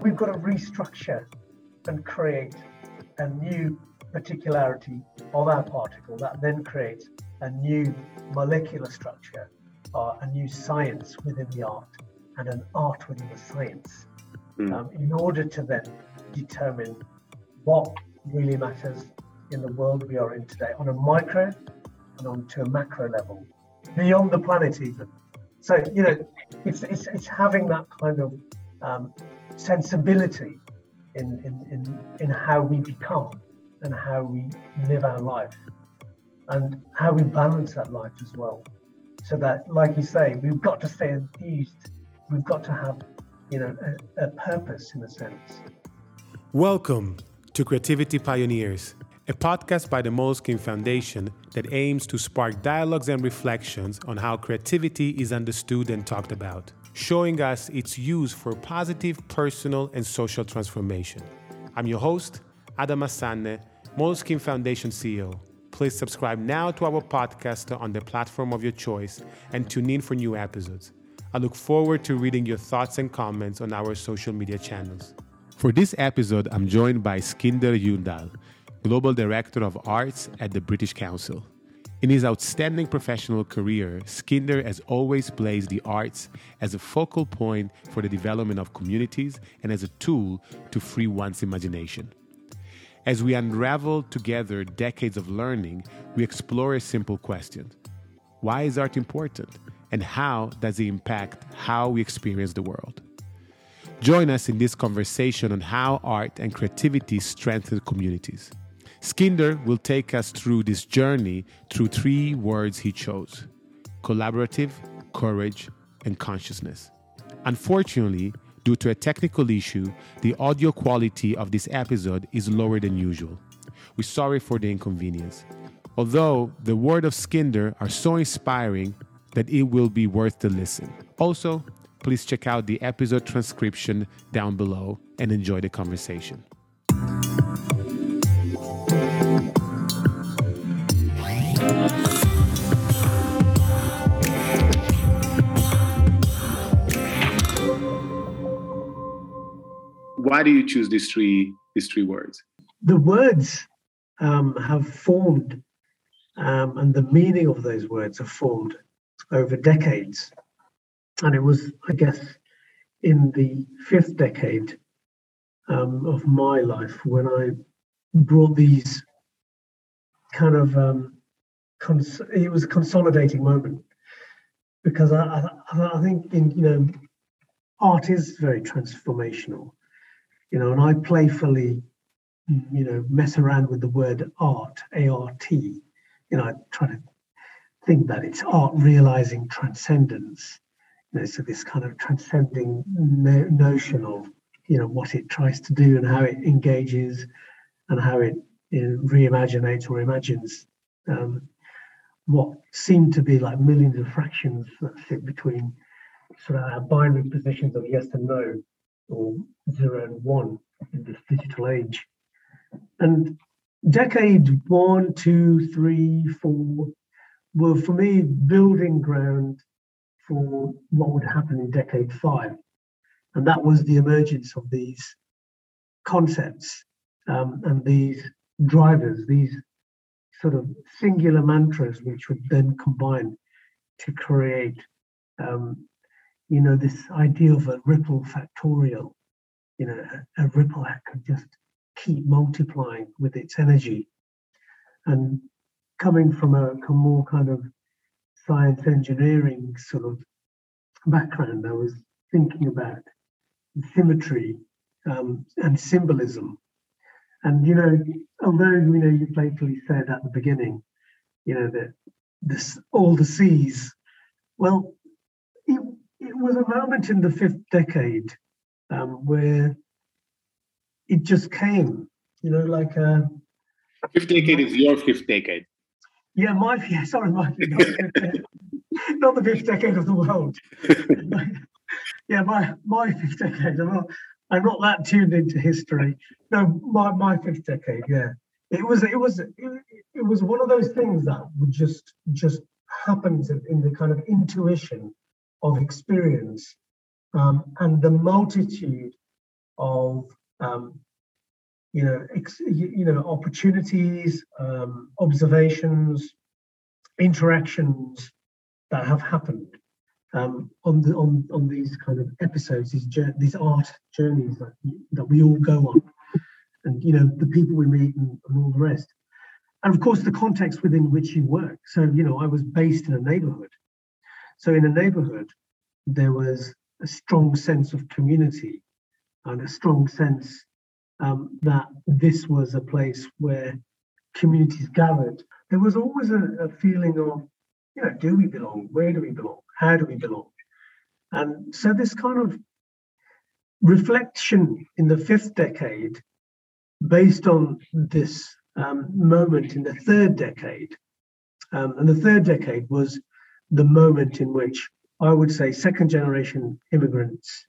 we've got to restructure and create a new particularity of our particle that then creates a new molecular structure, uh, a new science within the art, and an art within the science, mm. um, in order to then determine what really matters in the world we are in today on a micro and onto a macro level, beyond the planet even. So, you know, it's, it's, it's having that kind of um, sensibility in, in, in, in how we become and how we live our life and how we balance that life as well. So that, like you say, we've got to stay enthused. We've got to have, you know, a, a purpose in a sense. Welcome to Creativity Pioneers, a podcast by the Moleskine Foundation that aims to spark dialogues and reflections on how creativity is understood and talked about, showing us its use for positive personal and social transformation. I'm your host, Adama Sanneh, Moleskine Foundation CEO. Please subscribe now to our podcast on the platform of your choice and tune in for new episodes. I look forward to reading your thoughts and comments on our social media channels. For this episode, I'm joined by Skinder Hundal, Global Director of Arts at the British Council. In his outstanding professional career, Skinder has always placed the arts as a focal point for the development of communities and as a tool to free one's imagination. As we unravel together decades of learning, we explore a simple question Why is art important? And how does it impact how we experience the world? Join us in this conversation on how art and creativity strengthen communities. Skinder will take us through this journey through three words he chose collaborative, courage, and consciousness. Unfortunately, due to a technical issue, the audio quality of this episode is lower than usual. We're sorry for the inconvenience. Although the words of Skinder are so inspiring that it will be worth the listen. Also, please check out the episode transcription down below and enjoy the conversation. Why do you choose these three these three words? The words um, have formed, um, and the meaning of those words have formed over decades. And it was, I guess, in the fifth decade um, of my life when I brought these kind of um, cons- it was a consolidating moment. Because I, I, I think in you know art is very transformational, you know, and I playfully you know mess around with the word art, A R T, you know, I try to think that it's art realizing transcendence. You know, so this kind of transcending no- notion of you know what it tries to do and how it engages and how it reimaginates or imagines um, what seem to be like millions of fractions that fit between sort of our binary positions of yes and no or zero and one in this digital age. And decade one, two, three, four were for me building ground for what would happen in decade five. And that was the emergence of these concepts um, and these drivers, these sort of singular mantras, which would then combine to create, um, you know, this idea of a ripple factorial, you know, a, a ripple that could just keep multiplying with its energy. And coming from a more kind of science engineering sort of background, I was thinking about symmetry um, and symbolism. And you know, although you know you playfully said at the beginning, you know that this all the seas. Well, it, it was a moment in the fifth decade um, where it just came. You know, like a fifth decade is your fifth decade. Yeah, my yeah, sorry, my not the fifth decade of the world. yeah, my my fifth decade. I'm not I'm not that tuned into history. No, my my fifth decade. Yeah, it was it was it, it was one of those things that would just just happens in the kind of intuition of experience um, and the multitude of um, you know ex, you know opportunities, um, observations, interactions that have happened um, on the on on these kind of episodes, these these art journeys that that we all go on, and you know the people we meet and, and all the rest, and of course the context within which you work. So you know I was based in a neighbourhood, so in a neighbourhood there was a strong sense of community and a strong sense um, that this was a place where communities gathered. There was always a, a feeling of, you know, do we belong? Where do we belong? How do we belong? And so this kind of reflection in the fifth decade, based on this um, moment in the third decade, um, and the third decade was the moment in which I would say second generation immigrants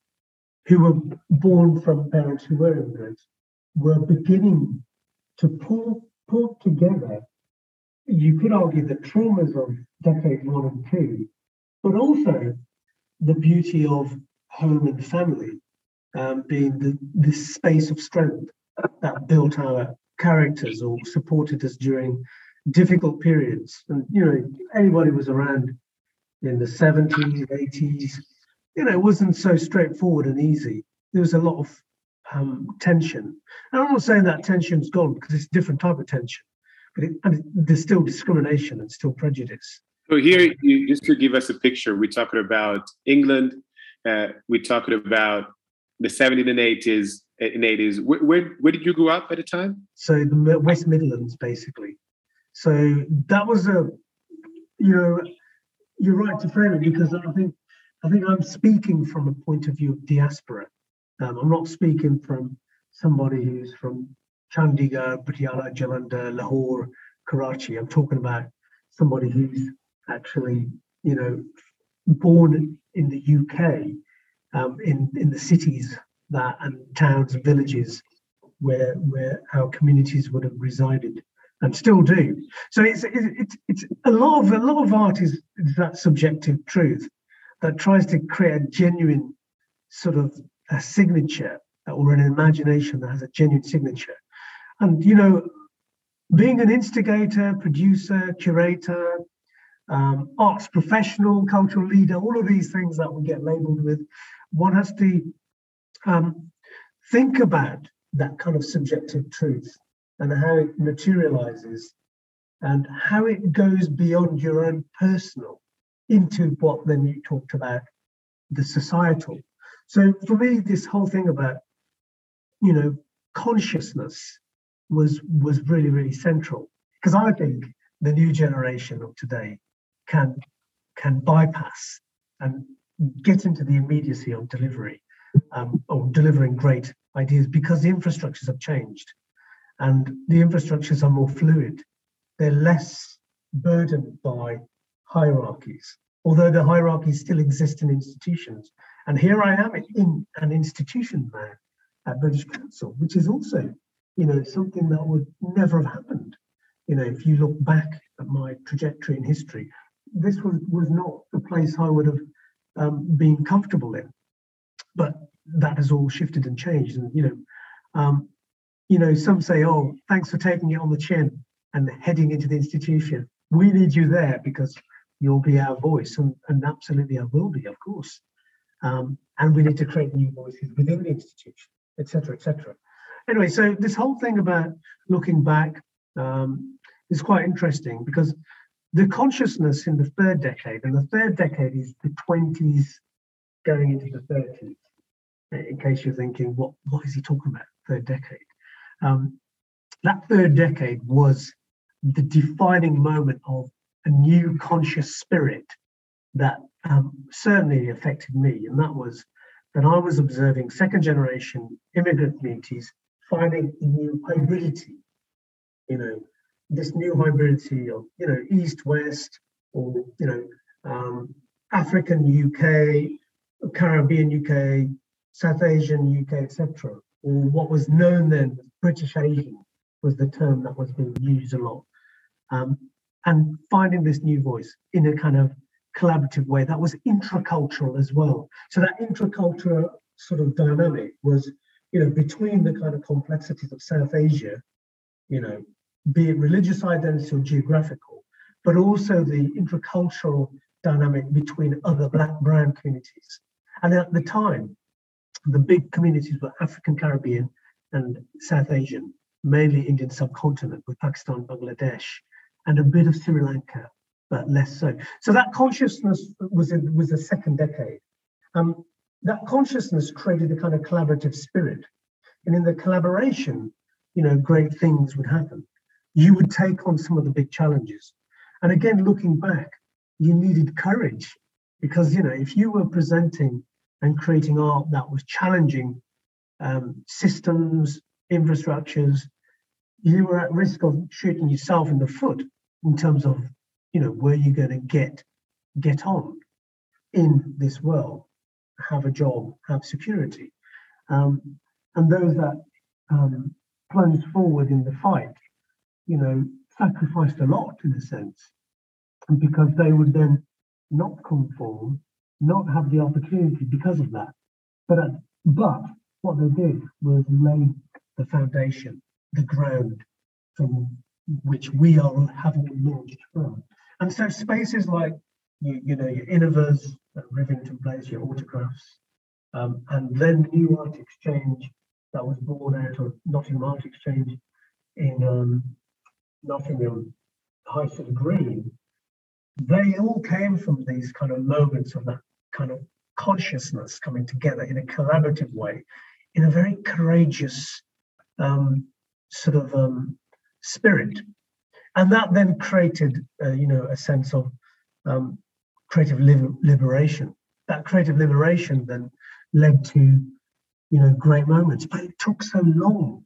who were born from parents who were immigrants were beginning to pull, pull together, you could argue the traumas of decade one and two, but also the beauty of home and family um, being the, this space of strength that built our characters or supported us during difficult periods. And, you know, anybody was around in the 70s, 80s, you know, it wasn't so straightforward and easy. There was a lot of um, tension. And I'm not saying that tension's gone because it's a different type of tension, but it, and there's still discrimination and still prejudice. So here, you, just to give us a picture, we're talking about England. Uh, we're talking about the 70s and 80s. In 80s, where, where, where did you grow up at the time? So the West Midlands, basically. So that was a, you know, you're right to frame it because I think I think I'm speaking from a point of view of diaspora. Um, I'm not speaking from somebody who's from Chandigarh, Patiala, Jalandhar, Lahore, Karachi. I'm talking about somebody who's actually, you know, born in the UK, um, in in the cities that and towns and villages where where our communities would have resided and still do. So it's it's it's a lot of a lot of art is, is that subjective truth that tries to create a genuine sort of a signature or an imagination that has a genuine signature. And you know, being an instigator, producer, curator, um, arts professional, cultural leader, all of these things that we get labeled with, one has to um, think about that kind of subjective truth and how it materializes and how it goes beyond your own personal into what then you talked about the societal. So for me, this whole thing about, you know, consciousness was was really, really central. Because I think the new generation of today can can bypass and get into the immediacy of delivery um, or delivering great ideas because the infrastructures have changed and the infrastructures are more fluid. They're less burdened by hierarchies, although the hierarchies still exist in institutions. And here I am in an institution now at British Council, which is also, you know, something that would never have happened. You know, if you look back at my trajectory in history, this was, was not the place I would have um, been comfortable in. But that has all shifted and changed. And, you know, um, you know, some say, oh, thanks for taking it on the chin and heading into the institution. We need you there because you'll be our voice. And, and absolutely, I will be, of course. Um, and we need to create new voices within the institution, etc., etc. Anyway, so this whole thing about looking back um, is quite interesting because the consciousness in the third decade, and the third decade is the 20s going into the 30s, in case you're thinking, what, what is he talking about, third decade? Um, that third decade was the defining moment of a new conscious spirit that um, certainly affected me. And that was that I was observing second generation immigrant communities finding a new hybridity, you know, this new hybridity of, you know, East, West, or, you know, um, African UK, Caribbean UK, South Asian UK, etc or what was known then as British Asian was the term that was being used a lot. Um, and finding this new voice in a kind of collaborative way that was intracultural as well. So that intracultural sort of dynamic was you know, between the kind of complexities of South Asia, you know, be it religious identity or geographical, but also the intercultural dynamic between other black brown communities. And at the time, the big communities were African Caribbean and South Asian, mainly Indian subcontinent with Pakistan, Bangladesh, and a bit of Sri Lanka, but less so. So that consciousness was in, was the second decade. Um, that consciousness created a kind of collaborative spirit. And in the collaboration, you know, great things would happen. You would take on some of the big challenges. And again, looking back, you needed courage because, you know, if you were presenting and creating art that was challenging um, systems, infrastructures, you were at risk of shooting yourself in the foot in terms of, you know, where you're going to get get on in this world have a job, have security. Um, and those that um, plunged forward in the fight, you know, sacrificed a lot in a sense, and because they would then not conform, not have the opportunity because of that. But uh, but what they did was lay the foundation, the ground from which we are having launched from. And so spaces like you, you know your Inivas, at Rivington Place, your autographs, um, and then the new art exchange that was born out of Nottingham Art Exchange in um, Nottingham Hyson Green, they all came from these kind of moments of that kind of consciousness coming together in a collaborative way, in a very courageous um, sort of um, spirit. And that then created, uh, you know, a sense of um, creative liber- liberation. That creative liberation then led to, you know, great moments. But it took so long,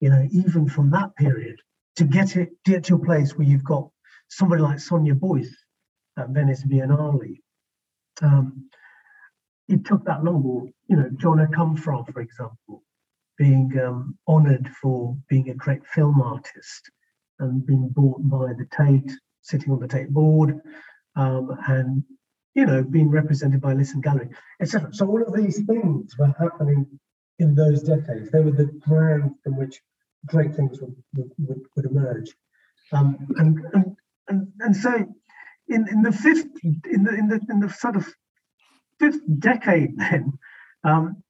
you know, even from that period to get it get to a place where you've got somebody like Sonia Boyce at Venice Biennale. Um, it took that long. Or, you know, John Akomfrah, for example, being um, honoured for being a great film artist and being bought by the Tate, sitting on the Tate board, um, and you know being represented by Lisson Gallery, etc. So all of these things were happening in those decades. They were the ground from which great things would would, would emerge, um, and, and and and so in in the fifth in the in the in the sort of fifth decade then. Um,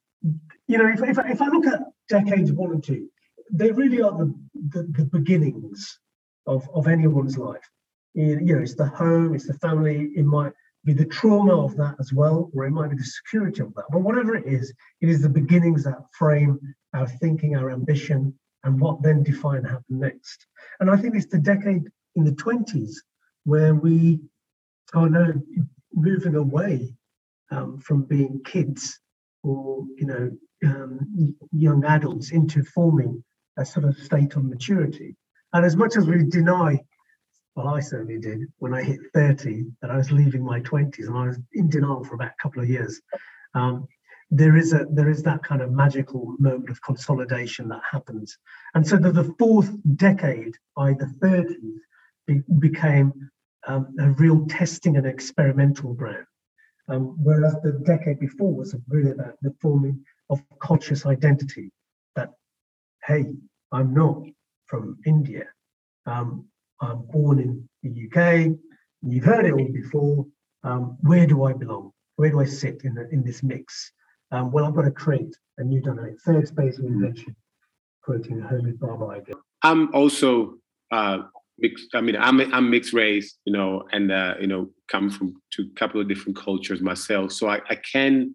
you know, if, if, if I look at decades one and two, they really are the, the, the beginnings of, of anyone's life you know, it's the home, it's the family, it might be the trauma of that as well, or it might be the security of that. But whatever it is, it is the beginnings that frame our thinking, our ambition, and what then define happen next. And I think it's the decade in the 20s where we are now moving away um, from being kids or you know um, young adults into forming a sort of state of maturity. And as much as we deny well, I certainly did when I hit 30, that I was leaving my 20s and I was in denial for about a couple of years. Um, there is a there is that kind of magical moment of consolidation that happens. And so the, the fourth decade, by the 30s, be, became um, a real testing and experimental ground. Um, whereas the decade before was really about the forming of conscious identity that, hey, I'm not from India. Um, I'm born in the UK. You've heard it all before. Um, where do I belong? Where do I sit in, the, in this mix? Um, well, I've got to create a new dynamic. Third space of invention, quoting Bhabha again. I'm also uh, mixed. I mean, I'm I'm mixed race, you know, and uh, you know, come from a couple of different cultures myself, so I, I can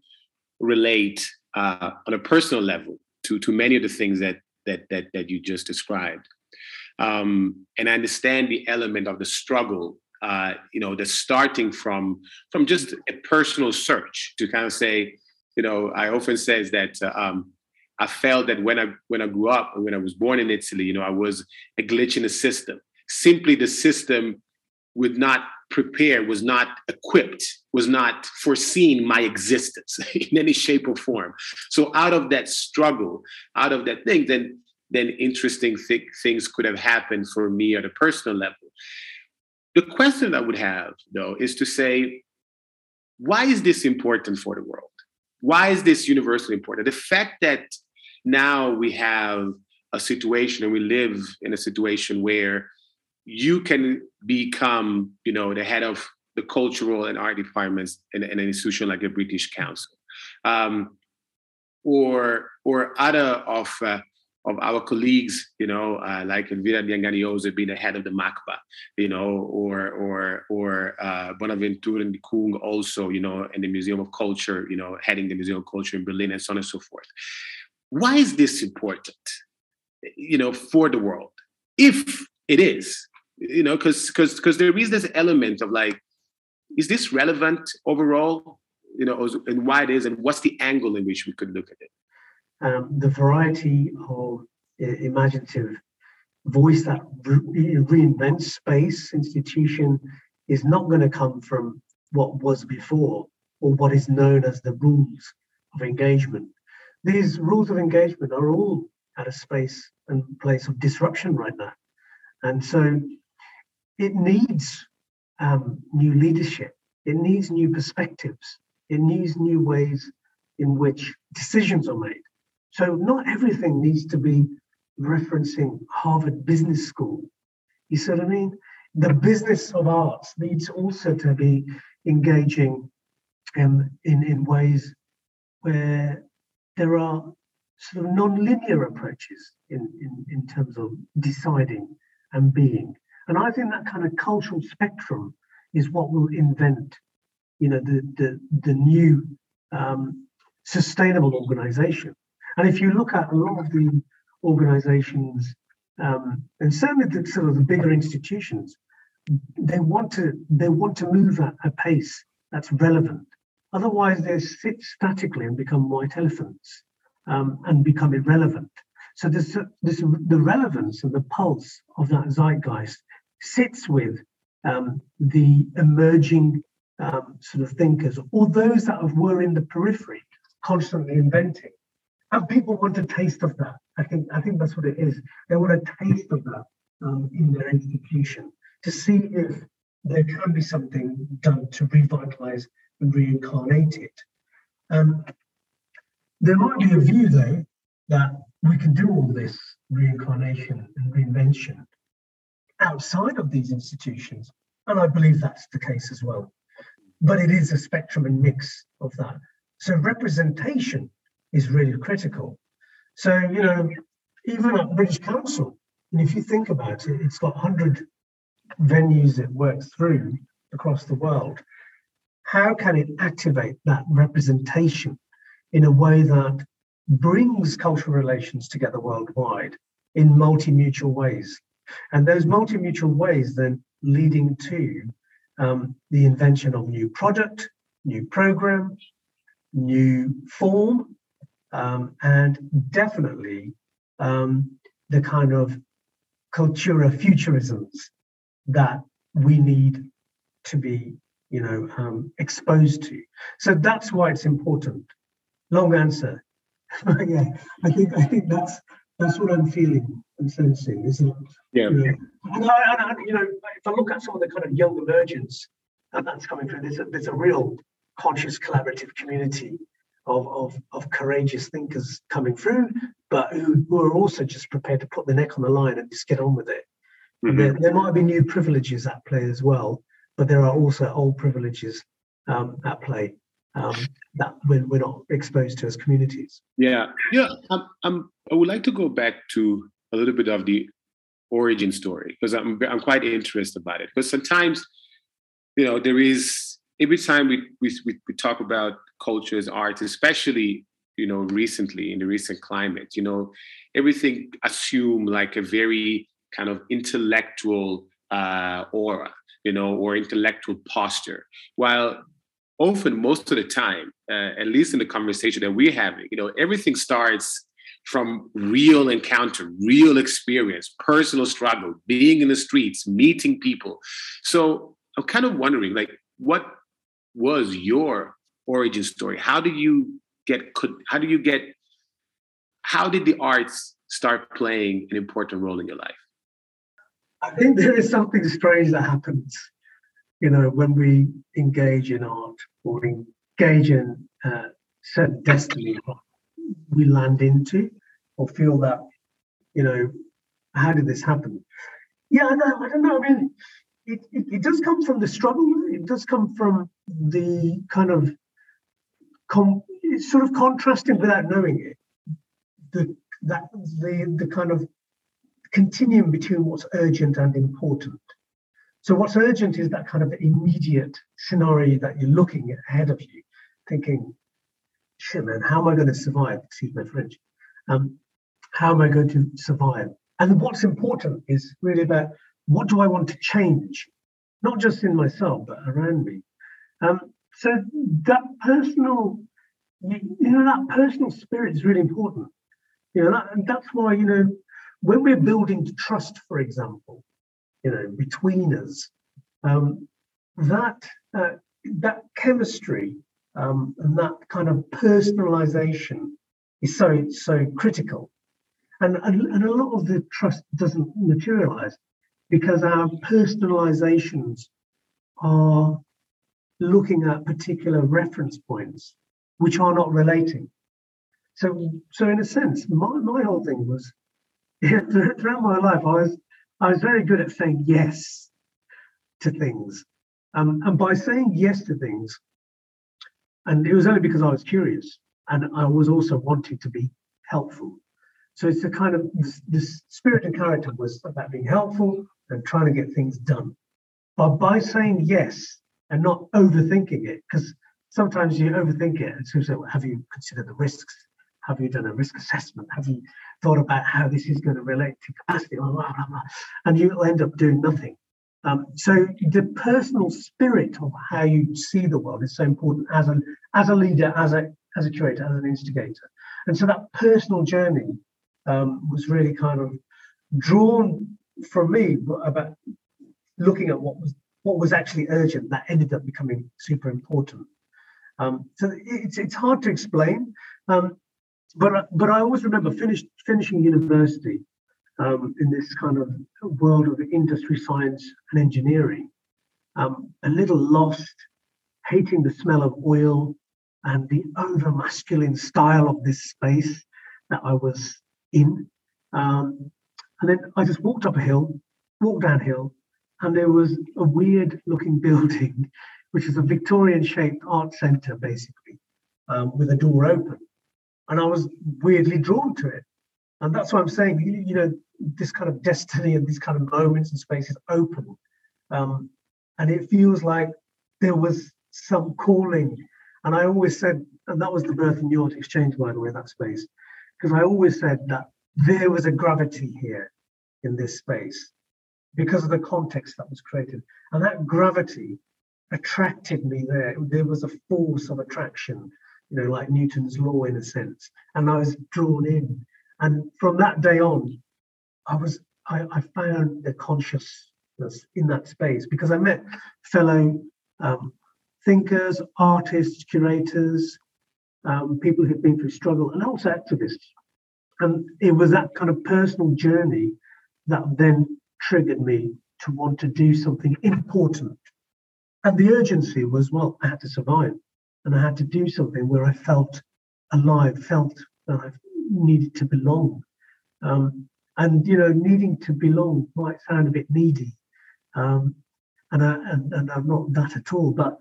relate uh, on a personal level to to many of the things that that that that you just described. Um, and I understand the element of the struggle, uh, you know, the starting from from just a personal search to kind of say, you know, I often says that uh, um, I felt that when I when I grew up and when I was born in Italy, you know, I was a glitch in the system. Simply, the system would not prepare, was not equipped, was not foreseen my existence in any shape or form. So out of that struggle, out of that thing, then then interesting th- things could have happened for me at a personal level. The question I would have, though, is to say, why is this important for the world? Why is this universally important? The fact that now we have a situation and we live in a situation where you can become, you know, the head of the cultural and art departments in, in an institution like the British Council. Um, or or other of uh, of our colleagues, you know, uh, like Elvira Dyangani Ose being the head of the MACBA, you know, or or or uh, Bonaventura Ndikung also, you know, in the Museum of Culture, you know, heading the Museum of Culture in Berlin and so on and so forth. Why is this important, you know, for the world? If it is, you know, because because because there is this element of like, is this relevant overall, you know, and why it is, and what's the angle in which we could look at it? Um, the variety of uh, imaginative voice that re- reinvents space institution is not going to come from what was before or what is known as the rules of engagement. These rules of engagement are all at a space and place of disruption right now. And so it needs um, new leadership, it needs new perspectives, it needs new ways in which decisions are made. So not everything needs to be referencing Harvard Business School. You see what I mean? The business of arts needs also to be engaging um, in, in ways where there are sort of non-linear approaches in, in, in terms of deciding and being. And I think that kind of cultural spectrum is what will invent, you know, the the, the new um, sustainable organization. And if you look at a lot of the organizations, um, and certainly the sort of the bigger institutions, they want to they want to move at a pace that's relevant. Otherwise, they sit statically and become white elephants um, and become irrelevant. So this, this the relevance and the pulse of that zeitgeist sits with um, the emerging um, sort of thinkers or those that were in the periphery, constantly inventing. And people want a taste of that. I think I think that's what it is. They want a taste of that um, in their institution to see if there can be something done to revitalize and reincarnate it. Um, there might be a view, though, that we can do all this reincarnation and reinvention outside of these institutions. And I believe that's the case as well. But it is a spectrum and mix of that. So representation is really critical. So, you know, even at British Council, and if you think about it, it's got 100 venues it works through across the world. How can it activate that representation in a way that brings cultural relations together worldwide in multi-mutual ways? And those multi-mutual ways then leading to um, the invention of new product, new program, new form, um, and definitely um, the kind of cultura futurisms that we need to be, you know, um, exposed to. So that's why it's important. Long answer. yeah, I think I think that's that's what I'm feeling and sensing, isn't it? Yeah. You know, and I, and I, you know, if I look at some of the kind of young emergence that's coming through, there's a, there's a real conscious collaborative community of, of, of courageous thinkers coming through, but who, who are also just prepared to put the neck on the line and just get on with it. Mm-hmm. There, there, might be new privileges at play as well, but there are also old privileges um, at play um, that we're, we're, not exposed to as communities. Yeah, yeah. I'm, I'm, I would like to go back to a little bit of the origin story because I'm, I'm quite interested about it. Because sometimes, you know, there is every time we, we, we talk about cultures, arts, especially you know recently in the recent climate, you know, everything assume like a very kind of intellectual uh, aura, you know, or intellectual posture, while often most of the time, uh, at least in the conversation that we're having, you know, everything starts from real encounter, real experience, personal struggle, being in the streets, meeting people. So I'm kind of wondering, like, what was your origin story? How did you get could how do you get how did the arts start playing an important role in your life? I think there is something strange that happens, you know, when we engage in art or engage in uh, certain destiny we land into. or feel that, you know, how did this happen? Yeah, I know. I don't know. I mean, it, it, it does come from the struggle. It does come from the kind of com, sort of contrasting without knowing it. The that the the kind of continuum between what's urgent and important. So what's urgent is that kind of immediate scenario that you're looking ahead of you, thinking, shit, man, how am I going to survive? Excuse my French. Um, how am I going to survive? And what's important is really about what do I want to change, not just in myself, but around me. Um, so that personal, you, know, that personal spirit is really important. You know, that, that's why, you know, when we're building trust, for example, you know, between us, um, that uh, that chemistry um, and that kind of personalization is so so critical and, and, and a lot of the trust doesn't materialize because our personalizations are looking at particular reference points which are not relating so so in a sense my, my whole thing was throughout my life i was i was very good at saying yes to things um, and by saying yes to things and it was only because I was curious and I was also wanting to be helpful. So it's a kind of this, spirit and character was about being helpful and trying to get things done. But by saying yes and not overthinking it, because sometimes you overthink it and so say, well, have you considered the risks? Have you done a risk assessment? Have you thought about how this is going to relate to capacity? Blah, blah, blah, and you end up doing nothing. Um, so the personal spirit of how you see the world is so important as a as a leader, as a as a curator, as an instigator. And so that personal journey um, was really kind of drawn from me about looking at what was what was actually urgent that ended up becoming super important. Um, so it's it's hard to explain, um, but but I always remember finished finishing university um, in this kind of world of industry, science, and engineering, um, a little lost, hating the smell of oil and the over masculine style of this space that I was in. Um, and then I just walked up a hill, walked downhill, and there was a weird looking building, which is a Victorian shaped art centre, basically, um, with a door open. And I was weirdly drawn to it. And that's what I'm saying. You, you know, this kind of destiny and these kind of moments and spaces open. Um, and it feels like there was some calling. And I always said, and that was the birth New Art Exchange, by the way, that space, because I always said that there was a gravity here in this space because of the context that was created. And that gravity attracted me there. There was a force of attraction, you know, like Newton's law in a sense. And I was drawn in. And from that day on, I was I, I found the consciousness in that space because I met fellow um, thinkers, artists, curators, um, people who've been through struggle, and also activists. And it was that kind of personal journey that then triggered me to want to do something important. And the urgency was well, I had to survive and I had to do something where I felt alive, felt that I needed to belong. Um, and you know, needing to belong might sound a bit needy, um, and, I, and and I'm not that at all. But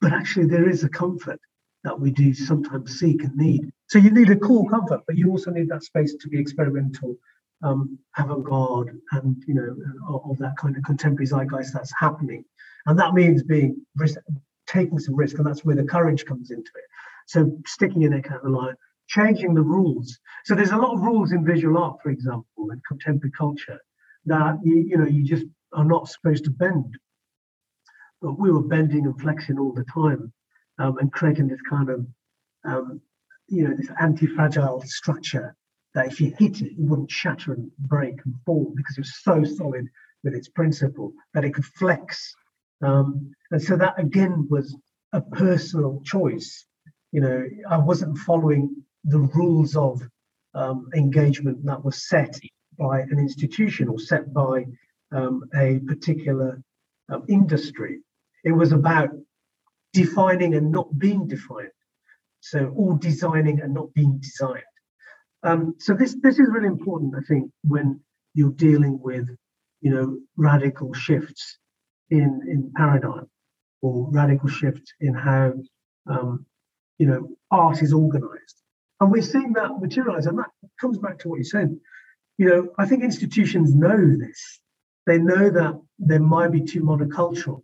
but actually, there is a comfort that we do sometimes seek and need. So you need a core comfort, but you also need that space to be experimental, um, avant-garde, and you know, of, that kind of contemporary zeitgeist that's happening. And that means being risk, taking some risk, and that's where the courage comes into it. So sticking your neck out of the line, changing the rules. So there's a lot of rules in visual art, for example, and contemporary culture that you, you know you just are not supposed to bend. But we were bending and flexing all the time, um, and creating this kind of um, you know this anti-fragile structure that if you hit it, it wouldn't shatter and break and fall because it was so solid with its principle that it could flex. Um, and so that again was a personal choice. You know, I wasn't following the rules of um, engagement that was set by an institution or set by um, a particular um, industry. It was about defining and not being defined. So, all designing and not being designed. Um, so this this is really important, I think, when you're dealing with, you know, radical shifts in in paradigm or radical shifts in how, um, you know, art is organised. And we're seeing that materialize, and that comes back to what you said. You know, I think institutions know this. They know that there might be too monocultural.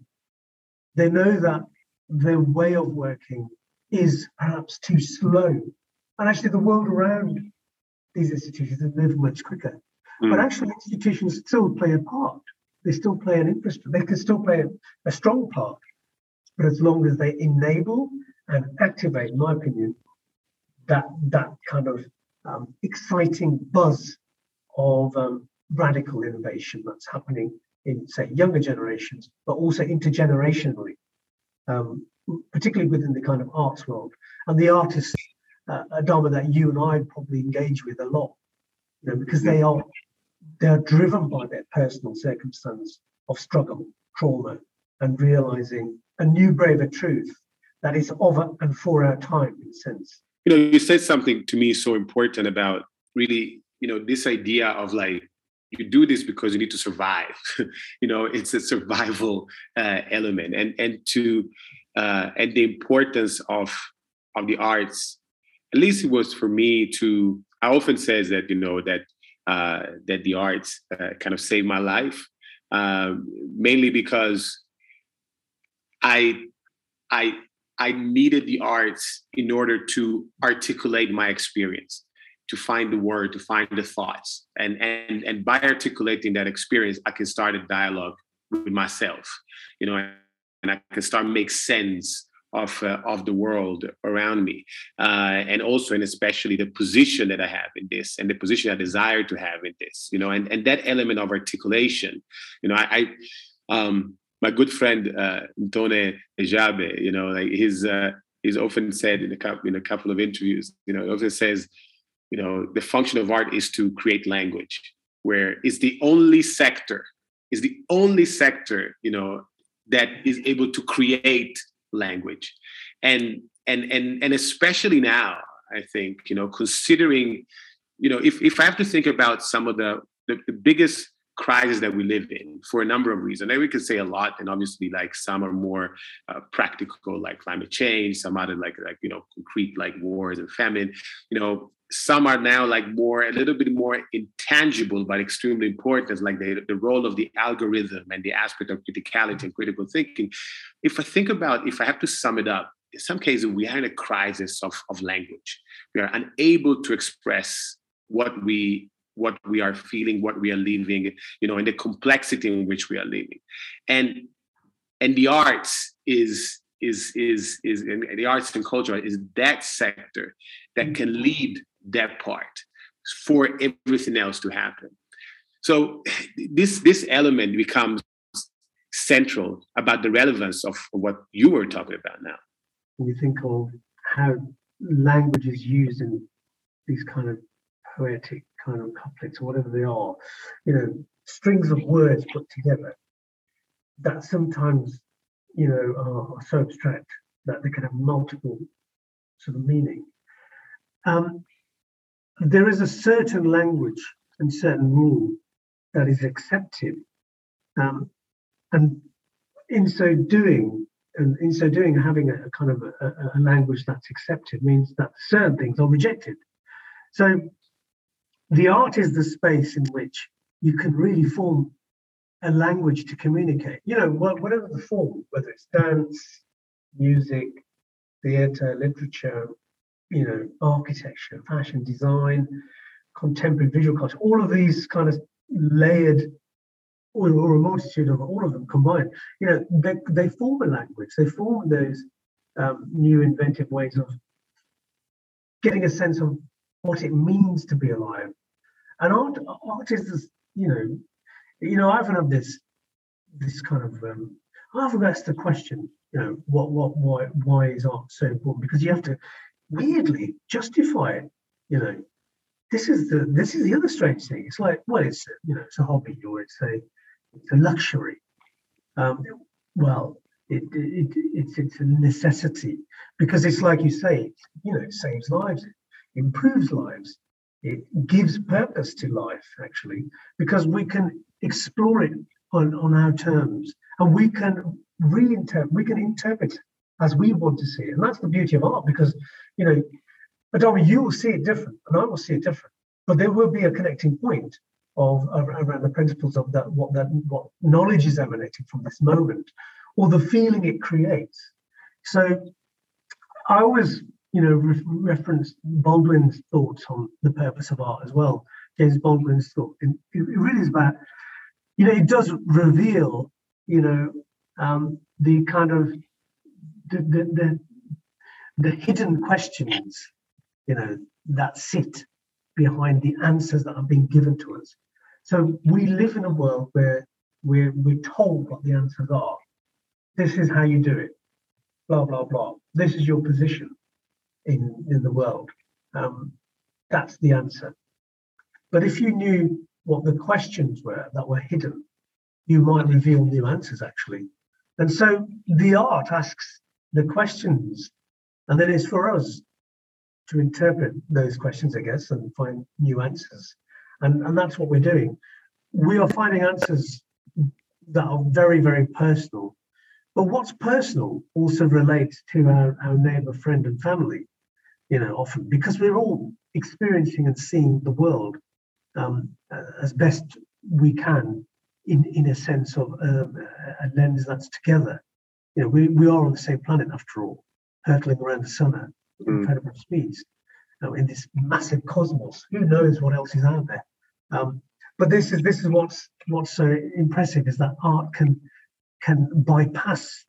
They know that their way of working is perhaps too slow. And actually, the world around these institutions has moved much quicker. Mm. But actually, institutions still play a part. They still play an infrastructure. They can still play a, a strong part. But as long as they enable and activate, in my opinion, that that kind of um, exciting buzz of um, radical innovation that's happening in, say, younger generations, but also intergenerationally, um, particularly within the kind of arts world. And the artists, uh, Adama, that you and I probably engage with a lot, you know, because they are they are driven by their personal circumstance of struggle, trauma, and realizing a new, braver truth that is of and for our time, in a sense. You know, you said something to me so important about really, you know, this idea of like you do this because you need to survive. You know it's a survival uh, element. And and to uh, and the importance of of the arts at least it was for me to i often says that you know that uh, that the arts uh, kind of saved my life um, mainly because i i i needed the arts in order to articulate my experience to find the word, to find the thoughts. And, and, and by articulating that experience, I can start a dialogue with myself, you know, and I can start make sense of, uh, of the world around me. Uh, and also, and especially the position that I have in this and the position I desire to have in this, you know, and, and that element of articulation, you know, I, I um, my good friend, uh, Ejabe, you know, like he's, uh, he's often said in a couple, in a couple of interviews, you know, he often says, you know the function of art is to create language where it's the only sector is the only sector you know that is able to create language. And and and and especially now i think you know considering you know if, if i have to think about some of the the, the biggest crisis that we live in for a number of reasons. And we could say a lot, and obviously, like some are more uh, practical, like climate change. Some other like like you know concrete, like wars and famine. You know, some are now like more a little bit more intangible but extremely important like the, the role of the algorithm and the aspect of criticality and critical thinking if i think about if i have to sum it up in some cases we are in a crisis of, of language we are unable to express what we what we are feeling what we are living you know and the complexity in which we are living and and the arts is is is is in the arts and culture is that sector that can mm-hmm. lead that part for everything else to happen. So this this element becomes central about the relevance of what you were talking about now. When you think of how language is used in these kind of poetic kind of couplets or whatever they are, you know, strings of words put together that sometimes, you know, are, are so abstract that they can have multiple sort of meaning. Um, there is a certain language and certain rule that is accepted. Um, and in so doing, and in so doing, having a, a kind of a, a, language that's accepted means that certain things are rejected. So the art is the space in which you can really form a language to communicate. You know, whatever the form, whether it's dance, music, theatre, literature, you know, architecture, fashion design, contemporary visual culture, all of these kind of layered or, a multitude of all of them combined, you know, they, they form a language. They form those um, new inventive ways of getting a sense of what it means to be alive. And art, art is this, you know, you know, I often have this, this kind of, um, I often ask the question, you know, what, what, why, why is art so important? Because you have to, weirdly justify it. You know, this is the this is the other strange thing. It's like, well, it's you know, it's a hobby or it's a it's a luxury. Um, well, it, it, it's it's a necessity because it's like you say, you know, it saves lives, it improves lives. It gives purpose to life, actually, because we can explore it on, on our terms and we can reinterpret, we can interpret as we want to see it. And that's the beauty of art because, you know, Adama, you will see it different and I will see it different, but there will be a connecting point of around the principles of that, what that, what knowledge is emanating from this moment or the feeling it creates. So I always, you know, re- reference Baldwin's thoughts on the purpose of art as well. James Baldwin's thought. And it really is about, you know, it does reveal, you know, um, the kind of the, the, the the hidden questions, you know, that sit behind the answers that are being given to us. So we live in a world where we're we're told what the answers are. This is how you do it. Blah blah blah. This is your position in in the world. Um, that's the answer. But if you knew what the questions were that were hidden, you might reveal new answers actually. And so the art asks the questions, and then it's for us to interpret those questions, I guess, and find new answers. And, and that's what we're doing. We are finding answers that are very, very personal. But what's personal also relates to our, our neighbor, friend, and family, you know, often because we're all experiencing and seeing the world um, as best we can in, in a sense of um, a lens that's together. You know, we, we are on the same planet after all, hurtling around the sun at mm. incredible speeds. You know, in this massive cosmos, who knows what else is out there? Um, but this is this is what's what's so impressive is that art can can bypass,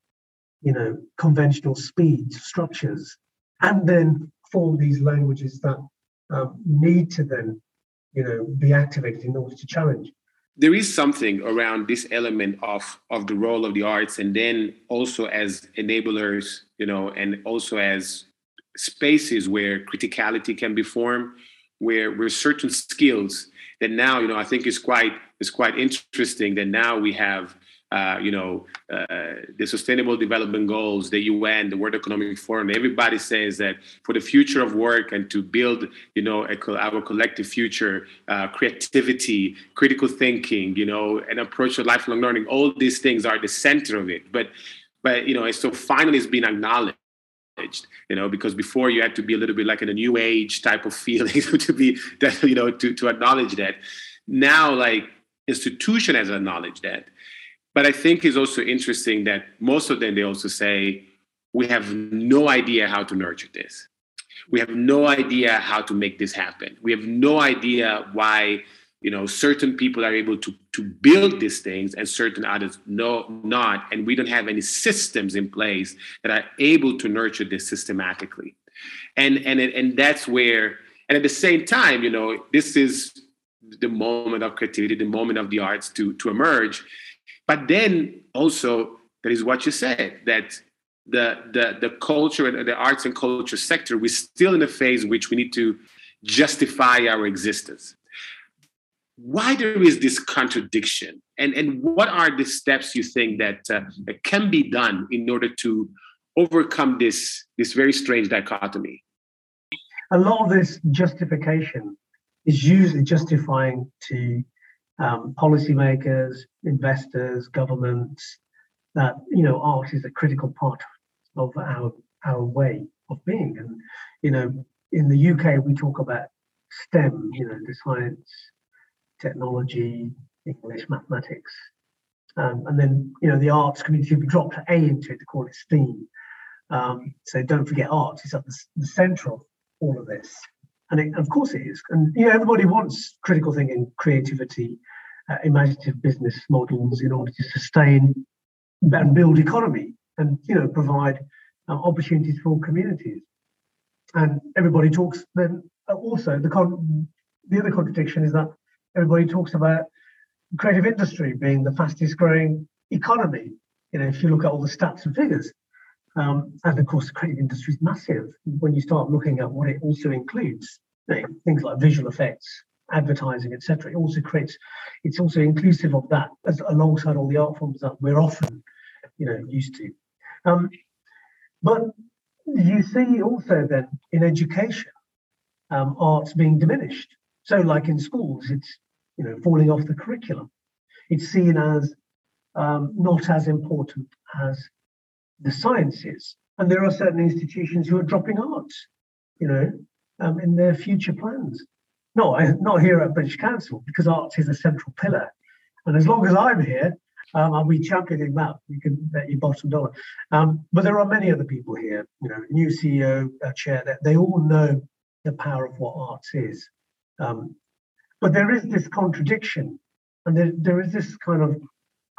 you know, conventional speeds, structures, and then form these languages that um, need to then, you know, be activated in order to challenge. There is something around this element of of the role of the arts and then also as enablers you know and also as spaces where criticality can be formed where where certain skills that now you know i think is quite is quite interesting that now we have uh, you know, uh, the Sustainable Development Goals, the UN, the World Economic Forum. Everybody says that for the future of work and to build, you know, a, our collective future, uh, creativity, critical thinking, you know, an approach to lifelong learning. All these things are the center of it. But, but you know, so finally, it's been acknowledged you know because before you had to be a little bit like in a new age type of feeling to be that you know to, to acknowledge that now like institution has acknowledged that but I think it's also interesting that most of them they also say we have no idea how to nurture this. We have no idea how to make this happen. We have no idea why you know certain people are able to to build these things and certain others no not and we don't have any systems in place that are able to nurture this systematically and and and that's where and at the same time you know this is the moment of creativity the moment of the arts to to emerge but then also, that is what you said, that the, the, the culture and the arts and culture sector, we're still in a phase in which we need to justify our existence. Why there is this contradiction? And, and what are the steps you think that, uh, that can be done in order to overcome this, this very strange dichotomy? A lot of this justification is usually justifying to um, policymakers, investors, governments, that you know art is a critical part of our our way of being. And you know, in the UK we talk about STEM, you know, the science, technology, English, mathematics, um, and then you know the arts community we dropped A into it to call it STEAM. Um, so don't forget art is at the, the center of all of this and it, of course it is. And you know, everybody wants critical thinking, creativity, uh, imaginative business models in order to sustain and build economy, and you know, provide uh, opportunities for communities. And everybody talks. Then uh, also the con- the other contradiction is that everybody talks about creative industry being the fastest growing economy. You know, if you look at all the stats and figures, um, and of course, the creative industry is massive when you start looking at what it also includes. things like visual effects, advertising, etc. It also creates, it's also inclusive of that as alongside all the art forms that we're often, you know, used to. Um, but you see also then in education, um, arts being diminished. So, like in schools, it's you know falling off the curriculum. It's seen as um, not as important as the sciences. And there are certain institutions who are dropping arts, you know, um, in their future plans. No, I, not here at British Council because arts is a central pillar. And as long as I'm here, um, I'll be championing that. You can bet your bottom dollar. Um, but there are many other people here, you know, new CEO, uh, chair, that they all know the power of what arts is. Um, but there is this contradiction, and there, there is this kind of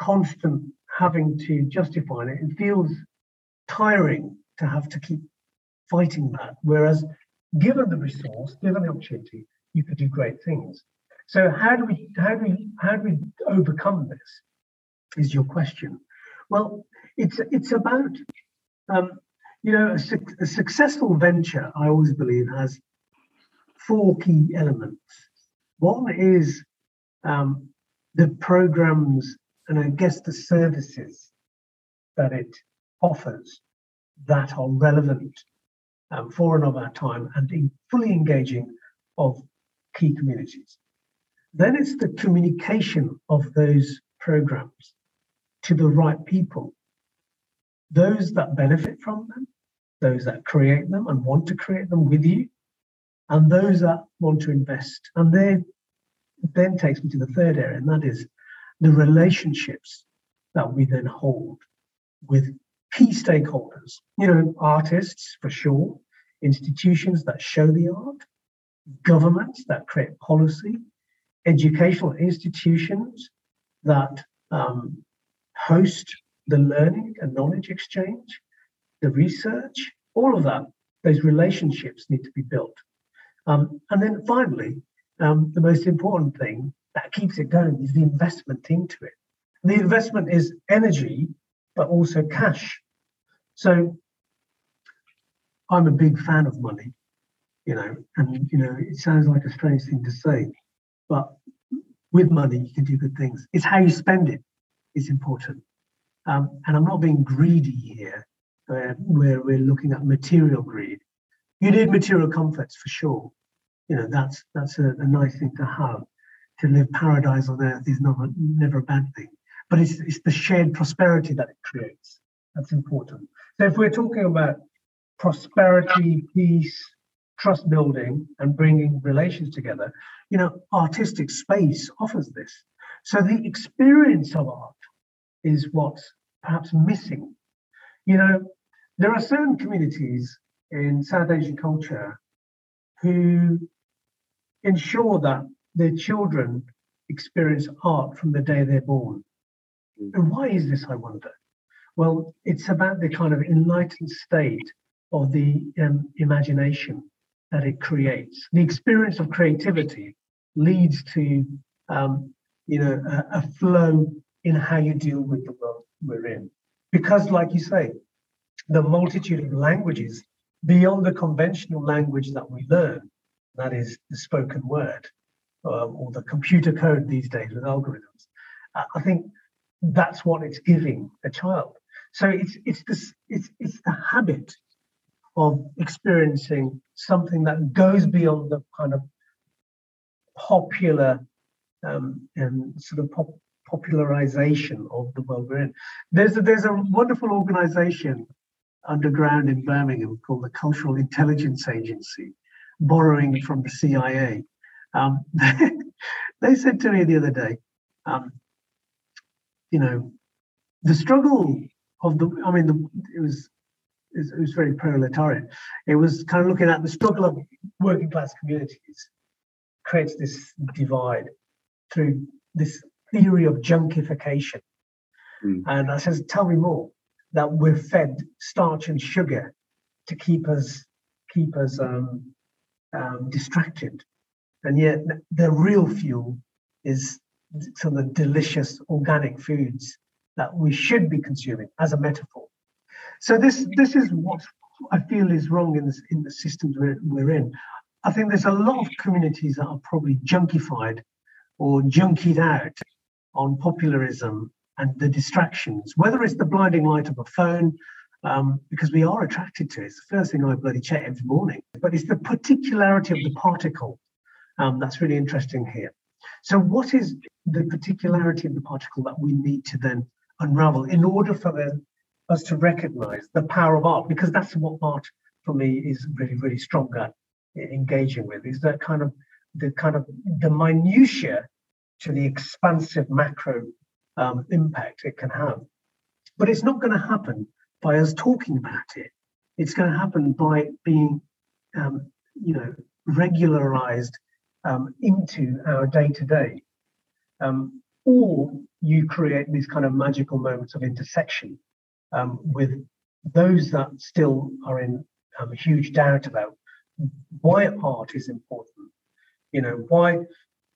constant having to justify it. It feels tiring to have to keep fighting that. Whereas, given the resource, given the opportunity, you could do great things. So how do we how do we how do we overcome this? Is your question? Well, it's it's about um, you know a, su- a successful venture. I always believe has four key elements. One is um, the programs and I guess the services that it offers that are relevant um, for and of our time and in fully engaging of key communities. Then it's the communication of those programs to the right people, those that benefit from them, those that create them and want to create them with you, and those that want to invest. And then then takes me to the third area, and that is the relationships that we then hold with key stakeholders, you know, artists for sure, institutions that show the art, governments that create policy, educational institutions that um, host the learning and knowledge exchange, the research, all of that, those relationships need to be built. Um, and then finally, um, the most important thing that keeps it going is the investment into it. The investment is energy, but also cash. So I'm a big fan of money, you know, and you know, it sounds like a strange thing to say, but with money you can do good things. It's how you spend it is important. Um, and I'm not being greedy here, uh, where we're looking at material greed. You need material comforts for sure. You know, that's that's a, a nice thing to have. To live paradise on earth is not never a bad thing, but it's it's the shared prosperity that it creates that's important. So if we're talking about prosperity, peace, trust building, and bringing relations together, you know, artistic space offers this. So the experience of art is what's perhaps missing. You know, there are certain communities in South Asian culture who ensure that their children experience art from the day they're born. Mm. And why is this, I wonder? Well, it's about the kind of enlightened state of the um, imagination that it creates. The experience of creativity leads to, um, you know, a, a flow in how you deal with the world we're in. Because, like you say, the multitude of languages beyond the conventional language that we learn, that is the spoken word um, or the computer code these days with algorithms. I think that's what it's giving a child. So it's it's this it's it's the habit of experiencing something that goes beyond the kind of popular um, and sort of pop, popularization of the world we're in. There's a, there's a wonderful organization underground in Birmingham called the Cultural Intelligence Agency, borrowing from the CIA. Um, they, said to me the other day, um, you know, the struggle of the, I mean, the, it was it was very proletarian. It was kind of looking at the struggle of working class communities creates this divide through this theory of junkification. Mm. And I says, tell me more. That we're fed starch and sugar to keep us keep us um, um, distracted, and yet the real fuel is some of the delicious organic foods that we should be consuming as a metaphor. So this this is what I feel is wrong in, this, in the systems we're, we're in. I think there's a lot of communities that are probably junkified or junkied out on popularism and the distractions, whether it's the blinding light of a phone, um, because we are attracted to it. It's the first thing I bloody check every morning. But it's the particularity of the particle Um, that's really interesting here. So, what is the particularity of the particle that we need to then unravel in order for the, us to recognize the power of art? Because that's what art for me is really, really strong at engaging with, is that kind of the kind of the minutiae to the expansive macro um, impact it can have. But it's not going to happen by us talking about it. It's going to happen by being, um, you know, regularized um, into our day to day. Or you create these kind of magical moments of intersection um, with those that still are in um, huge doubt about why art is important. You know, why,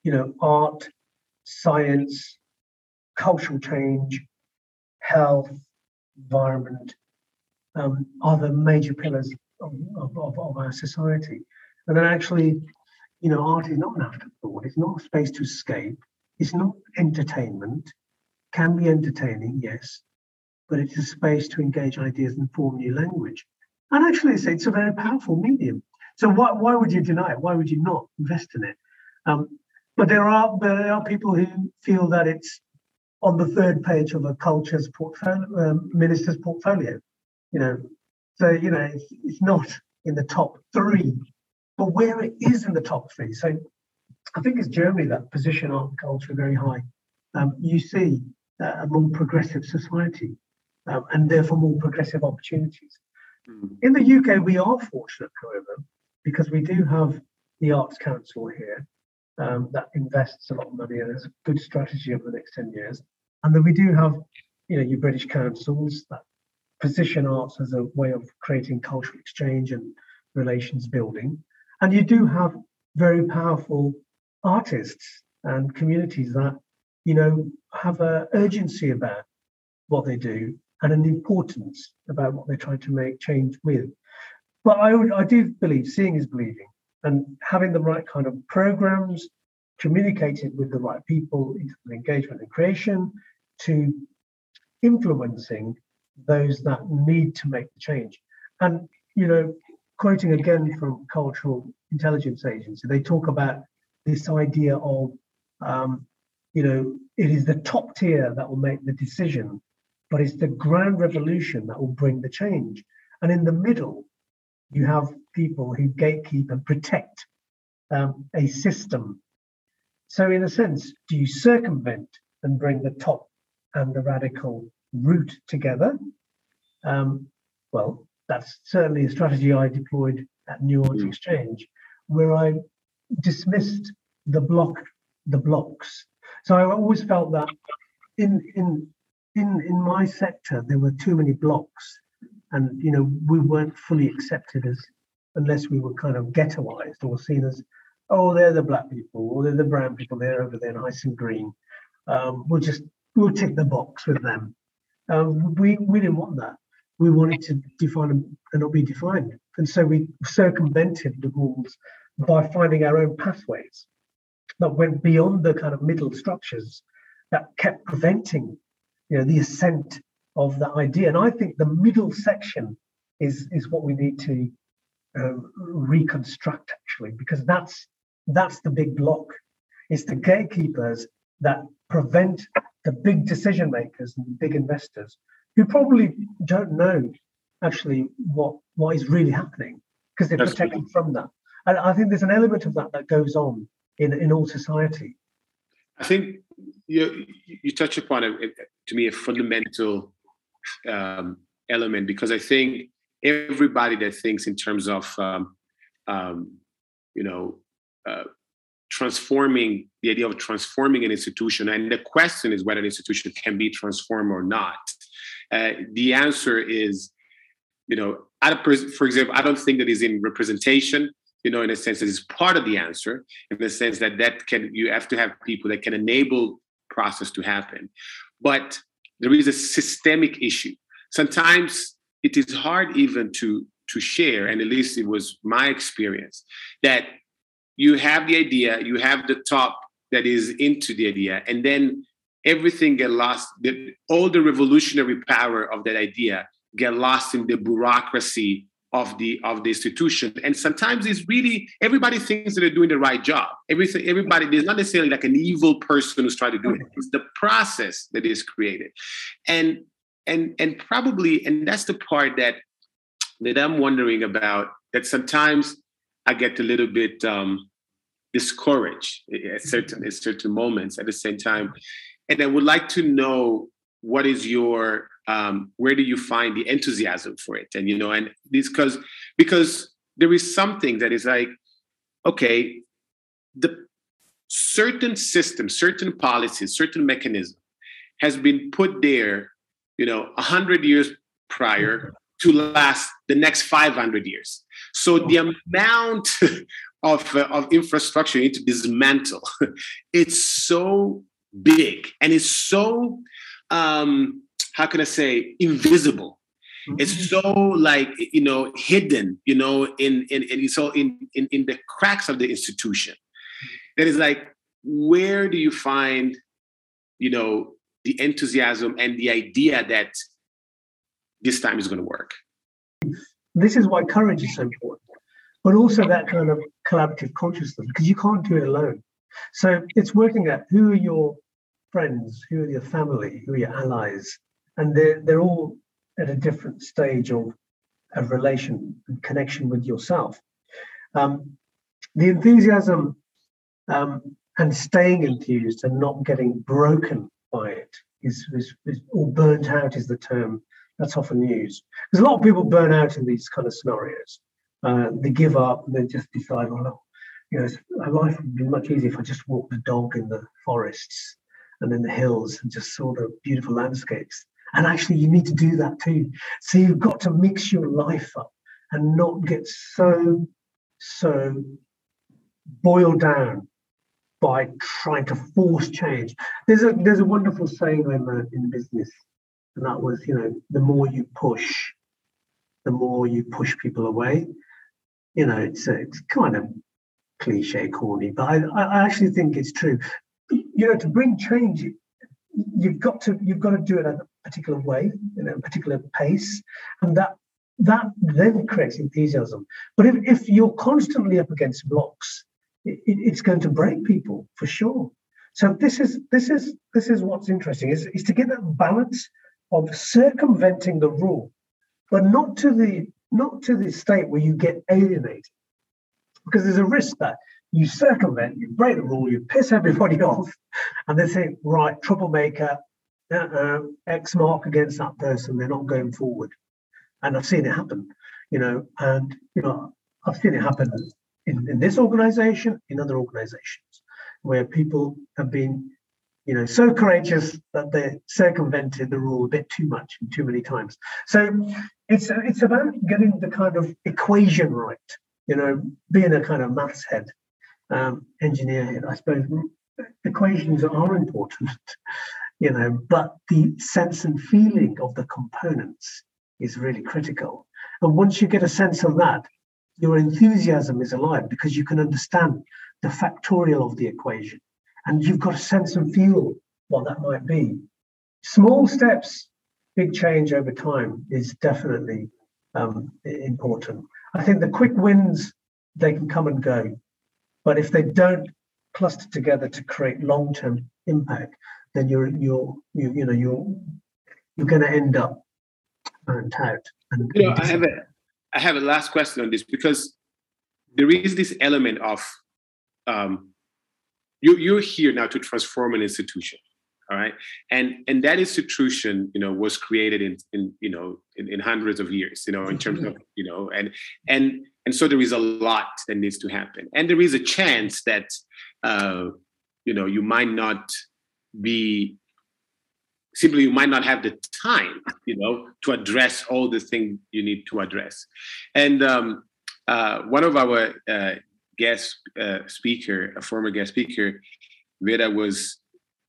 you know, art, science, cultural change, health, environment um, are the major pillars of, of, of, our society. And then actually, you know, art is not an afterthought. It's not a space to escape. It's not entertainment. Can be entertaining, yes, but it's a space to engage ideas and form new language. And actually, it's, it's a very powerful medium. So why, why would you deny it? Why would you not invest in it? Um, but there are there are people who feel that it's on the third page of a culture's portfolio, um, minister's portfolio. You know, so you know it's, it's not in the top three, but where it is in the top three. So I think it's Germany that position art and culture very high. Um, you see a more progressive society um, and therefore more progressive opportunities. Mm. In the UK, we are fortunate, however, because we do have the Arts Council here um, that invests a lot of money and has a good strategy over the next 10 years. And then we do have, you know, your British councils that position arts as a way of creating cultural exchange and relations building. And you do have very powerful artists and communities that, you know, have an urgency about what they do and an importance about what they're trying to make change with. But I, I do believe seeing is believing and having the right kind of programs communicated with the right people, engagement and creation, to influencing those that need to make the change. And, you know, quoting again from Cultural Intelligence Agency, they talk about this idea of, um, you know, it is the top tier that will make the decision, but it's the grand revolution that will bring the change. And in the middle, you have people who gatekeep and protect um, a system. So, in a sense, do you circumvent and bring the top and the radical root together? Um, well, that's certainly a strategy I deployed at New Art mm. Exchange, where I dismissed the block, the blocks. So I always felt that in in in in my sector there were too many blocks and you know we weren't fully accepted as unless we were kind of ghettoized or seen as oh they're the black people or they're the brown people they're over there nice and green. Um, we'll just we'll tick the box with them. Um, we we didn't want that. We wanted to define and not be defined. And so we circumvented the rules by finding our own pathways that went beyond the kind of middle structures that kept preventing you know the ascent of that idea. And I think the middle section is is what we need to uh, reconstruct actually, because that's that's the big block. It's the gatekeepers that prevent the big decision makers and big investors who probably don't know actually what what is really happening because they're protected from that. And I think there's an element of that that goes on in in all society. I think you you touch upon a, to me a fundamental um, element because I think everybody that thinks in terms of um, um, you know uh, transforming the idea of transforming an institution and the question is whether an institution can be transformed or not uh, the answer is you know for example i don't think that is in representation you know in a sense is part of the answer in the sense that that can you have to have people that can enable process to happen but there is a systemic issue. Sometimes it is hard even to to share, and at least it was my experience, that you have the idea, you have the top that is into the idea, and then everything get lost. The, all the revolutionary power of that idea get lost in the bureaucracy of the of the institution. And sometimes it's really everybody thinks that they're doing the right job. Everything everybody there's not necessarily like an evil person who's trying to do it. It's the process that is created. And and and probably and that's the part that that i'm wondering about that sometimes i get a little bit um discouraged at certain at certain moments at the same time. And i would like to know what is your um, where do you find the enthusiasm for it? And you know and this because because there is something that is like okay the certain system certain policies certain mechanism has been put there you know 100 years prior to last the next 500 years. So the amount of, uh, of infrastructure you need to dismantle it's so big and it's so um, how can I say invisible. Mm-hmm. It's so like you know hidden, you know, in in, in so in, in in the cracks of the institution. That is like, where do you find, you know, the enthusiasm and the idea that this time is going to work? This is why courage is so important, but also that kind of collaborative consciousness because you can't do it alone. So it's working out who are your friends, who are your family, who are your allies, and they're, they're all at a different stage of, of relation and connection with yourself. Um, the enthusiasm um, and staying enthused and not getting broken by it is, is, is, or burnt out is the term that's often used. There's a lot of people burn out in these kind of scenarios. Uh, they give up and they just decide, well, you know, life would be much easier if I just walked the dog in the forests and in the hills and just saw the beautiful landscapes. And actually, you need to do that too. So you've got to mix your life up and not get so, so boiled down by trying to force change. There's a there's a wonderful saying I learned in business, and that was, you know, the more you push, the more you push people away. You know, it's it's kind of cliche, corny, but I, I actually think it's true. You know, to bring change, you've got to you've got to do it in a particular way, in a particular pace, and that that then creates enthusiasm. But if, if you're constantly up against blocks, it, it's going to break people for sure. So this is this is this is what's interesting is, is to get that balance of circumventing the rule, but not to the not to the state where you get alienated. Because there's a risk that you circumvent, you break the rule, you piss everybody off, and they say, right, troublemaker, uh, X mark against that person, they're not going forward. And I've seen it happen, you know, and, you know, I've seen it happen in, in this organization, in other organizations, where people have been, you know, so courageous that they circumvented the rule a bit too much and too many times. So it's it's about getting the kind of equation right, you know, being a kind of maths head um, engineer, I suppose equations are important, you know, but the sense and feeling of the components is really critical. And once you get a sense of that, your enthusiasm is alive because you can understand the factorial of the equation and you've got a sense and feel what that might be. Small steps, big change over time is definitely um, important. I think the quick wins, they can come and go. But if they don't cluster together to create long-term impact, then you're you're you, you know you're you're going to end up burnt out. And, you know, I have a I have a last question on this because there is this element of um, you you're here now to transform an institution all right and and that institution you know was created in in you know in, in hundreds of years you know in terms of you know and and and so there is a lot that needs to happen. And there is a chance that uh you know you might not be simply you might not have the time you know to address all the things you need to address. And um uh one of our uh guest uh, speaker a former guest speaker Vera was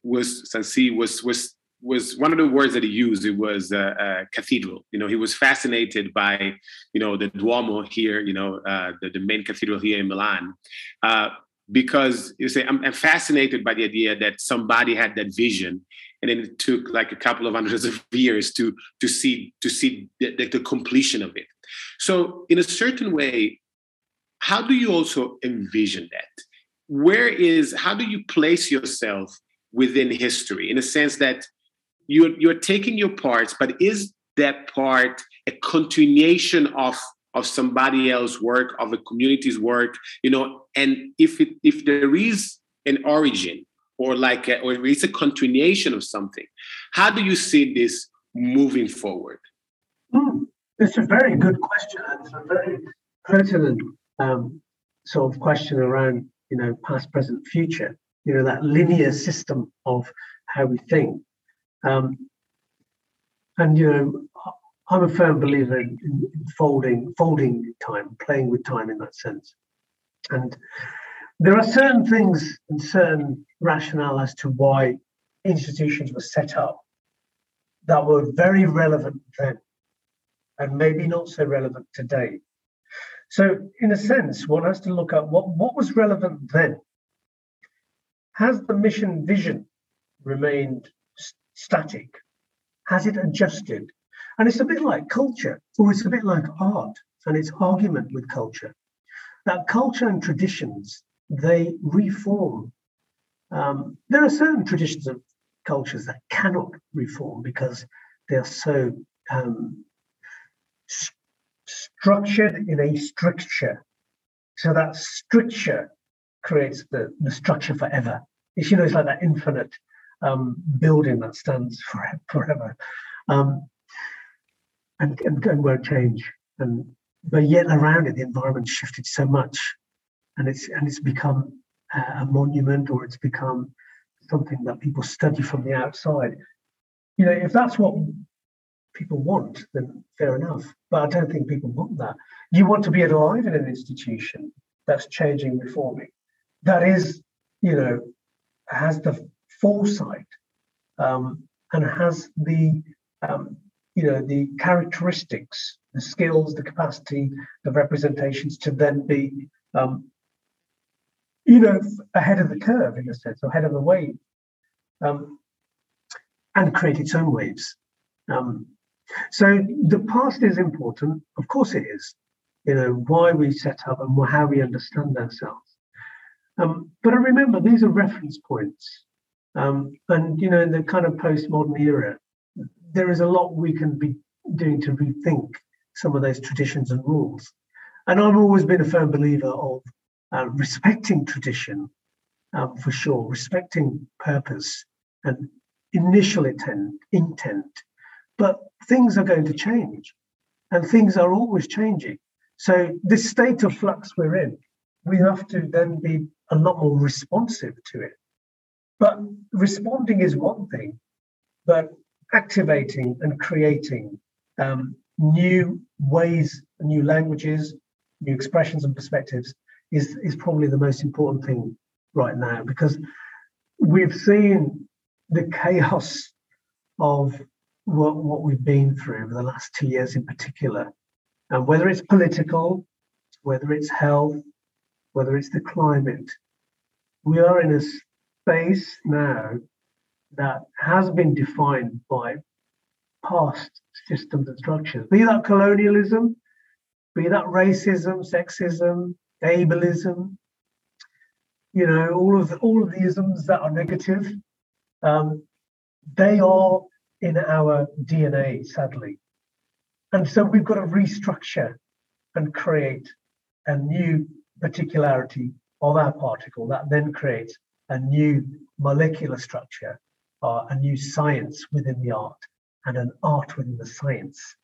was Sansi was was was one of the words that he used. It was uh, uh, cathedral. You know, he was fascinated by you know the Duomo here. You know, uh, the the main cathedral here in Milan. Uh, because you say I'm, I'm, fascinated by the idea that somebody had that vision and then it took like a couple of hundreds of years to to see to see the, the, the completion of it So, in a certain way, how do you also envision that? Where is, how do you place yourself within history in a sense that you're, you're taking your parts, but is that part a continuation of of somebody else's work, of a community's work, you know, and if it, if there is an origin or like a, or it's a continuation of something, how do you see this moving forward? Mm, it's a very good question. It's a very pertinent um, sort of question around, you know, past, present, future. You know, that linear system of how we think. Um, and you know, I'm a firm believer in, in folding, folding time, playing with time in that sense. And there are certain things and certain rationale as to why institutions were set up that were very relevant then and maybe not so relevant today. So, in a sense, one has to look at what, what was relevant then. Has the mission vision remained static? Has it adjusted? And it's a bit like culture, or it's a bit like art and its argument with culture. That culture and traditions, they reform. Um, there are certain traditions of cultures that cannot reform because they're so um, st- structured in a stricture. So that stricture creates the, the structure forever. It's, you know, it's like that infinite um, building that stands for, forever. Um, and, and, and won't change. And but yet around it, the environment shifted so much, and it's and it's become a monument or it's become something that people study from the outside. You know, if that's what people want, then fair enough. But I don't think people want that. You want to be alive in an institution that's changing, reforming, that is, you know, has the foresight um, and has the um, you know the characteristics the skills the capacity the representations to then be um, you know ahead of the curve in a sense or ahead of the wave um, and create its own waves. Um, so the past is important. Of course it is you know why we set up and how we understand ourselves. Um, but I remember these are reference points um, and you know in the kind of postmodern era there is a lot we can be doing to rethink some of those traditions and rules. And I've always been a firm believer of uh, respecting tradition um, for sure, respecting purpose and initial intent, intent. But things are going to change and things are always changing. So, this state of flux we're in, we have to then be a lot more responsive to it. But responding is one thing, but activating and creating um, new ways, new languages, new expressions and perspectives is, is probably the most important thing right now because we've seen the chaos of what, what we've been through over the last two years in particular. And whether it's political, whether it's health, whether it's the climate, we are in a space now that has been defined by past systems and structures, be that colonialism, be that racism, sexism, ableism, you know, all of the, all of the isms that are negative, um, they are in our DNA, sadly. And so we've got to restructure and create a new particularity of our particle that then creates a new molecular structure uh, a new science within the art and an art within the science.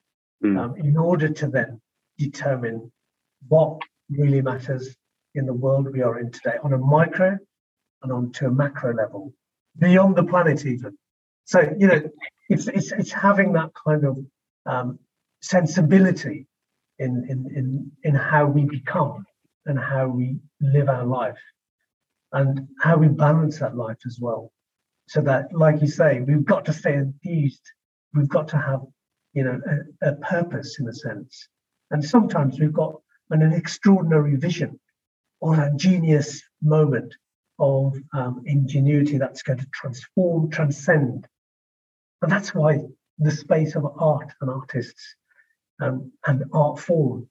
Mm. um, in order to then determine what really matters in the world we are in today on a micro and on to a macro level beyond the planet even. So you know it's it's, it's having that kind of um, sensibility in, in in in how we become and how we live our life and how we balance that life as well so that, like you say, we've got to stay enthused. We've got to have, you know, a, a purpose in a sense. And sometimes we've got an, an extraordinary vision or a genius moment of um, ingenuity that's going to transform, transcend. And that's why the space of art and artists um, and art form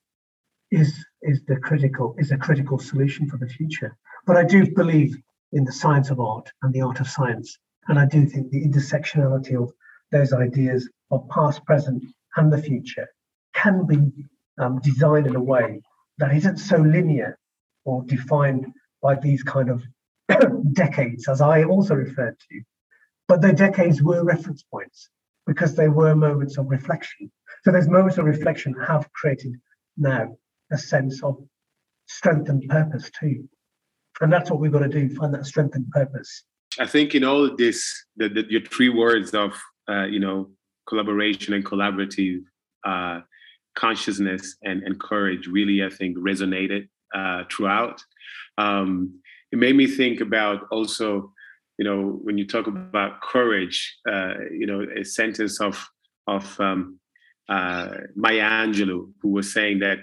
is is the critical is a critical solution for the future. But I do believe in the science of art and the art of science, and I do think the intersectionality of those ideas of past, present, and the future can be um, designed in a way that isn't so linear or defined by these kind of decades, as I also referred to. But the decades were reference points because they were moments of reflection. So those moments of reflection have created now a sense of strength and purpose too. And that's what we've got to do, find that strength and purpose. I think in all of this, the, the, your three words of, uh, you know, collaboration and collaborative uh, consciousness and, and courage really, I think, resonated uh, throughout. Um, it made me think about also, you know, when you talk about courage, uh, you know, a sentence of of um, uh, Maya Angelou, who was saying that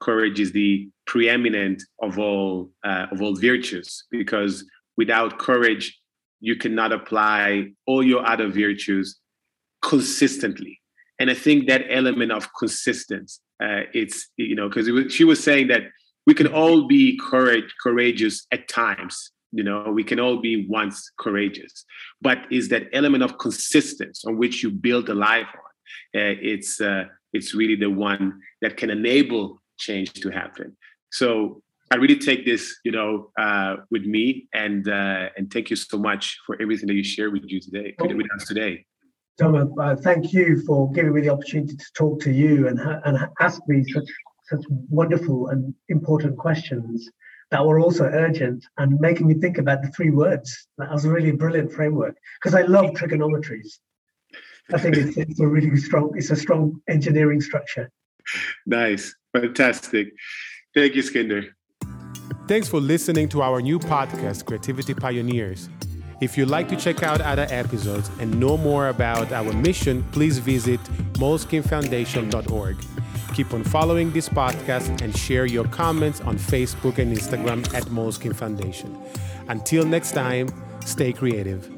courage is the preeminent of all uh, of all virtues, because without courage, you cannot apply all your other virtues consistently. And I think that element of consistency, uh, it's you know, because she was saying that we can all be courage, courageous at times. You know, we can all be once courageous, but is that element of consistency on which you build a life on? Uh, it's uh, it's really the one that can enable change to happen. So I really take this, you know, uh, with me, and uh, and thank you so much for everything that you share with you today, with us today. Tom, uh, thank you for giving me the opportunity to talk to you and and ask me such such wonderful and important questions that were also urgent and making me think about the three words. That was a really brilliant framework because I love trigonometries. I think it's, it's a really strong, it's a strong engineering structure. Nice, fantastic. Thank you, Skinder. Thanks for listening to our new podcast, Creativity Pioneers. If you'd like to check out other episodes and know more about our mission, please visit moleskine.foundation.org. Keep on following this podcast and share your comments on Facebook and Instagram at Moleskine Foundation. Until next time, stay creative.